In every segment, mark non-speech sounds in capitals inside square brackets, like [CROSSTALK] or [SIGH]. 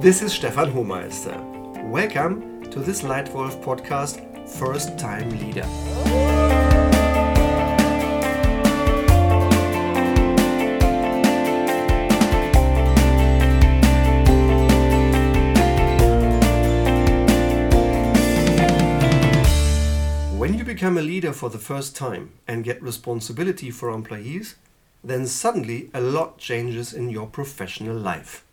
This is Stefan Hohmeister. Welcome to this Leitwolf podcast, First Time Leader. When you become a leader for the first time and get responsibility for employees, then suddenly a lot changes in your professional life.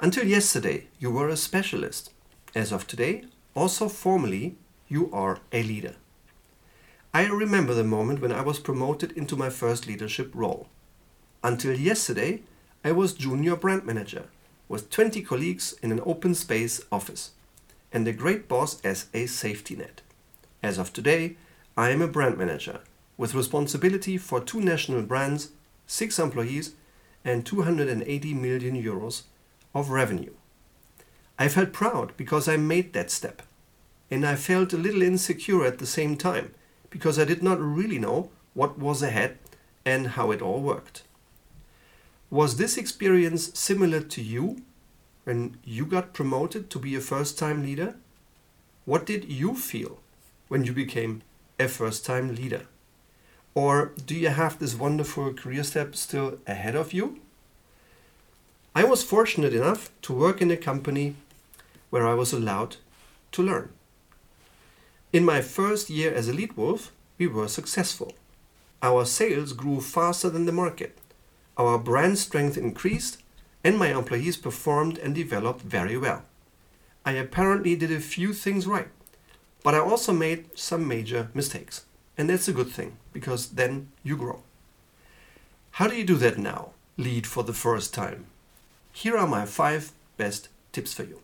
Until yesterday, you were a specialist. As of today, also formally, you are a leader. I remember the moment when I was promoted into my first leadership role. Until yesterday, I was junior brand manager with 20 colleagues in an open space office and a great boss as a safety net. As of today, I am a brand manager with responsibility for two national brands, six employees, and 280 million euros of revenue. I felt proud because I made that step. And I felt a little insecure at the same time because I did not really know what was ahead and how it all worked. Was this experience similar to you when you got promoted to be a first time leader? What did you feel when you became a first time leader? Or do you have this wonderful career step still ahead of you? I was fortunate enough to work in a company where I was allowed to learn. In my first year as a lead wolf, we were successful. Our sales grew faster than the market. Our brand strength increased, and my employees performed and developed very well. I apparently did a few things right, but I also made some major mistakes. And that's a good thing, because then you grow. How do you do that now? Lead for the first time. Here are my five best tips for you.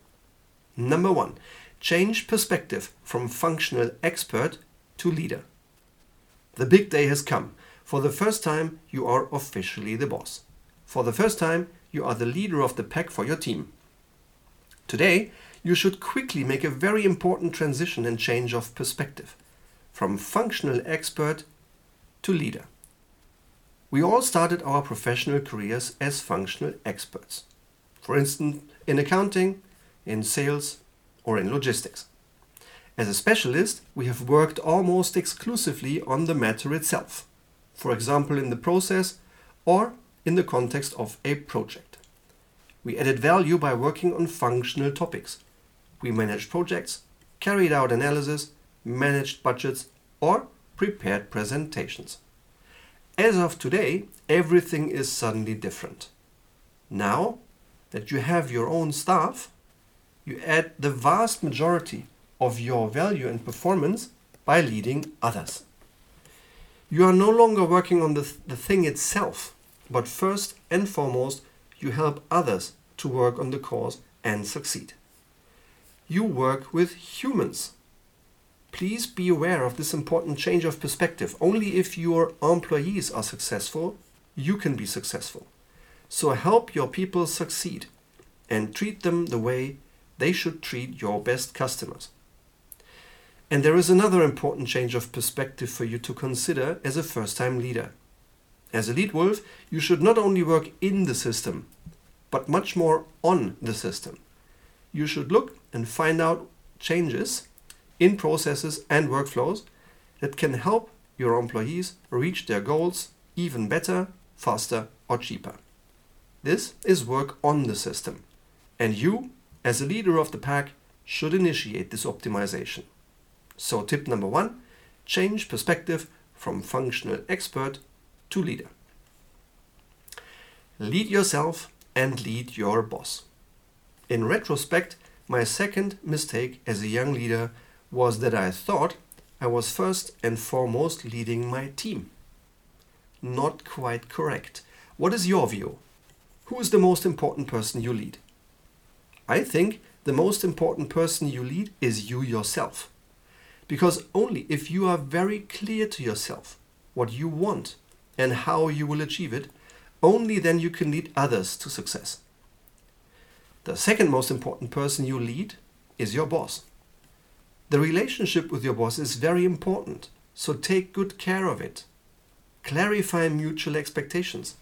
Number one, change perspective from functional expert to leader. The big day has come. For the first time, you are officially the boss. For the first time, you are the leader of the pack for your team. Today, you should quickly make a very important transition and change of perspective from functional expert to leader. We all started our professional careers as functional experts for instance, in accounting, in sales, or in logistics. As a specialist, we have worked almost exclusively on the matter itself, for example, in the process or in the context of a project. We added value by working on functional topics. We managed projects, carried out analysis, managed budgets, or prepared presentations. As of today, everything is suddenly different. Now, that you have your own staff, you add the vast majority of your value and performance by leading others. You are no longer working on the, th- the thing itself, but first and foremost, you help others to work on the cause and succeed. You work with humans. Please be aware of this important change of perspective. Only if your employees are successful, you can be successful. So help your people succeed and treat them the way they should treat your best customers. And there is another important change of perspective for you to consider as a first time leader. As a lead wolf, you should not only work in the system, but much more on the system. You should look and find out changes in processes and workflows that can help your employees reach their goals even better, faster, or cheaper. This is work on the system. And you, as a leader of the pack, should initiate this optimization. So, tip number one change perspective from functional expert to leader. Lead yourself and lead your boss. In retrospect, my second mistake as a young leader was that I thought I was first and foremost leading my team. Not quite correct. What is your view? Who is the most important person you lead? I think the most important person you lead is you yourself. Because only if you are very clear to yourself what you want and how you will achieve it, only then you can lead others to success. The second most important person you lead is your boss. The relationship with your boss is very important, so take good care of it. Clarify mutual expectations.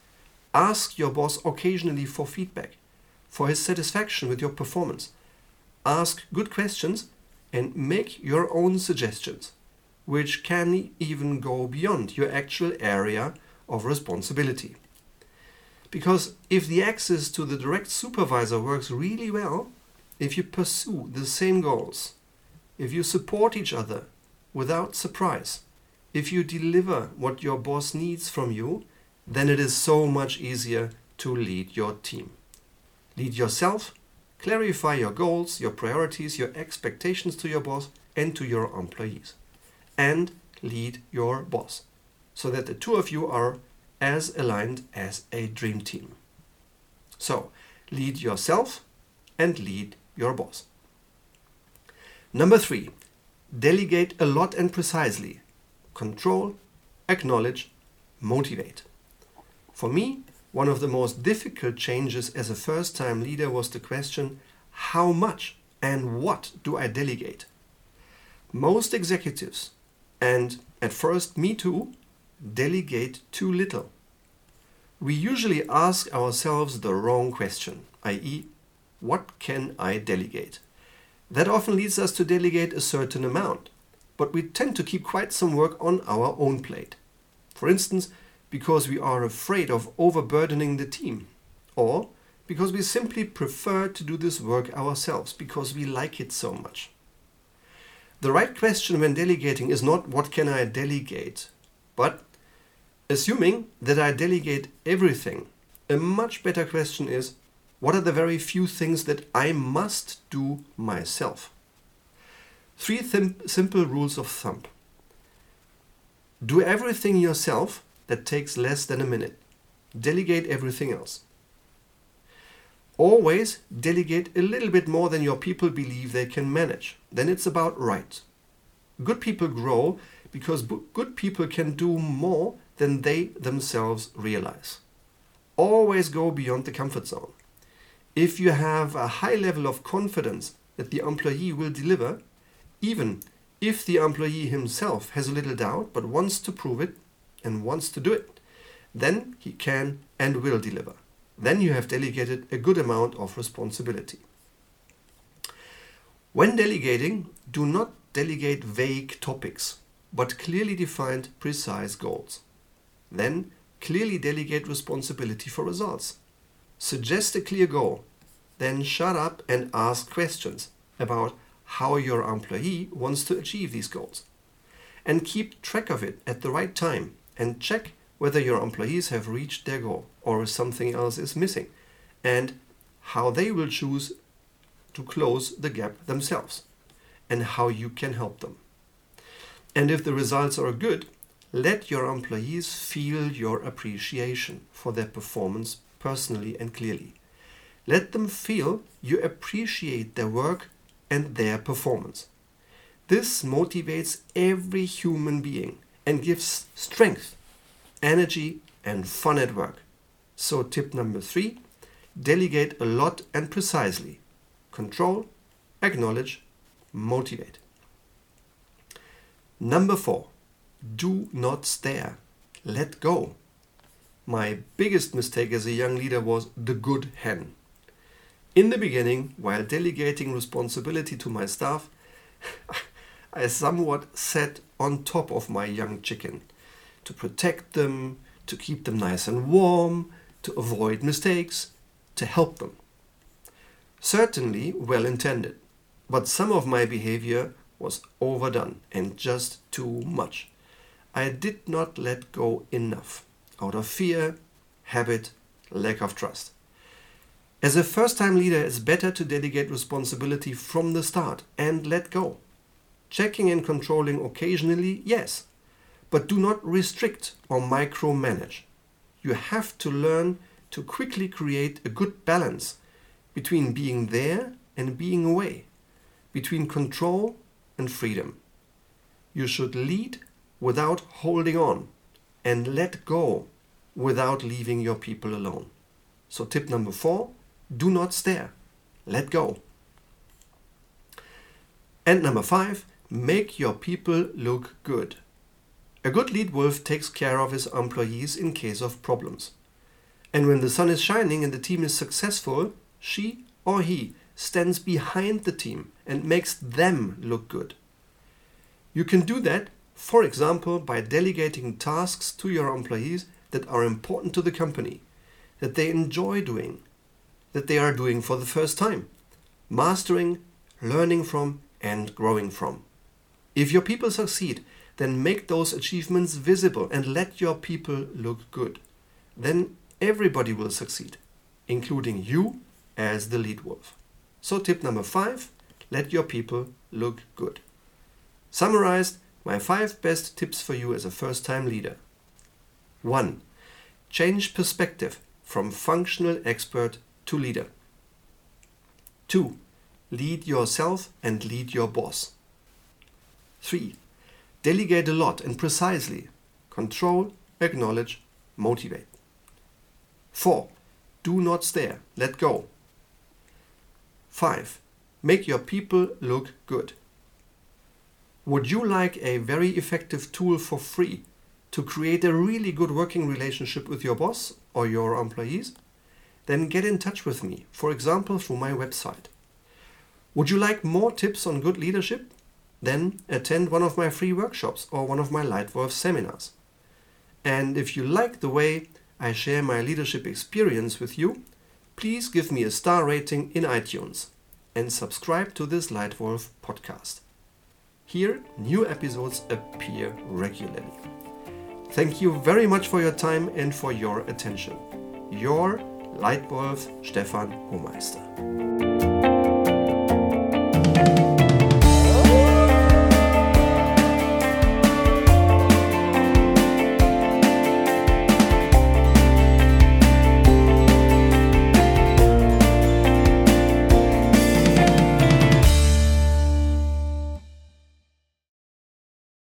Ask your boss occasionally for feedback. for his satisfaction with your performance. Ask good questions and make your own suggestions, which can even go beyond your actual area of responsibility. Because if the access to the direct supervisor works really well, if you pursue the same goals, if you support each other without surprise, if you deliver what your boss needs from you, then it is so much easier to lead your team. Lead yourself, clarify your goals, your priorities, your expectations to your boss and to your employees. And lead your boss so that the two of you are as aligned as a dream team. So, lead yourself and lead your boss. Number three, delegate a lot and precisely. Control, acknowledge, motivate. For me, one of the most difficult changes as a first time leader was the question how much and what do I delegate? Most executives, and at first me too, delegate too little. We usually ask ourselves the wrong question, i.e., what can I delegate? That often leads us to delegate a certain amount, but we tend to keep quite some work on our own plate. For instance, because we are afraid of overburdening the team, or because we simply prefer to do this work ourselves because we like it so much. The right question when delegating is not what can I delegate, but Assuming that I delegate everything, a much better question is what are the very few things that I must do myself? Three simple rules of thumb. Do everything yourself that takes less than a minute. Delegate everything else. Always delegate a little bit more than your people believe they can manage. Then it's about right. Good people grow because good people can do more than they themselves realize. Always go beyond the comfort zone. If you have a high level of confidence that the employee will deliver, even if the employee himself has a little doubt but wants to prove it and wants to do it, then he can and will deliver. Then you have delegated a good amount of responsibility. When delegating, do not delegate vague topics, but clearly defined, precise goals. Then clearly delegate responsibility for results. Suggest a clear goal. Then shut up and ask questions about how your employee wants to achieve these goals. And keep track of it at the right time and check whether your employees have reached their goal or something else is missing and how they will choose to close the gap themselves and how you can help them. And if the results are good, let your employees feel your appreciation for their performance personally and clearly. Let them feel you appreciate their work and their performance. This motivates every human being and gives strength, energy, and fun at work. So, tip number three delegate a lot and precisely. Control, acknowledge, motivate. Number four, do not stare. Let go. My biggest mistake as a young leader was the good hen. In the beginning, while delegating responsibility to my staff, [LAUGHS] I somewhat sat on top of my young chicken to protect them, to keep them nice and warm, to avoid mistakes, to help them. Certainly well intended, but some of my behavior was overdone and just too much. I did not let go enough out of fear, habit, lack of trust. As a first time leader, it's better to delegate responsibility from the start and let go. Checking and controlling occasionally, yes, but do not restrict or micromanage. You have to learn to quickly create a good balance between being there and being away, between control and freedom. You should lead without holding on and let go without leaving your people alone. So, tip number four do not stare, let go. And number five, make your people look good. A good lead wolf takes care of his employees in case of problems. And when the sun is shining and the team is successful, she or he stands behind the team and makes them look good. You can do that, for example, by delegating tasks to your employees that are important to the company, that they enjoy doing, that they are doing for the first time, mastering, learning from, and growing from. If your people succeed, then make those achievements visible and let your people look good. Then everybody will succeed, including you as the lead wolf. So, tip number five let your people look good. Summarized, my five best tips for you as a first time leader. 1. Change perspective from functional expert to leader. 2. Lead yourself and lead your boss. 3. Delegate a lot and precisely. Control, acknowledge, motivate. 4. Do not stare. Let go. 5. Make your people look good. Would you like a very effective tool for free to create a really good working relationship with your boss or your employees? Then get in touch with me, for example, through my website. Would you like more tips on good leadership? Then attend one of my free workshops or one of my Leitwolf seminars. And if you like the way I share my leadership experience with you, please give me a star rating in iTunes and subscribe to this Leitwolf podcast. Here, new episodes appear regularly. Thank you very much for your time and for your attention. Your Leitwolf Stefan Hohmeister.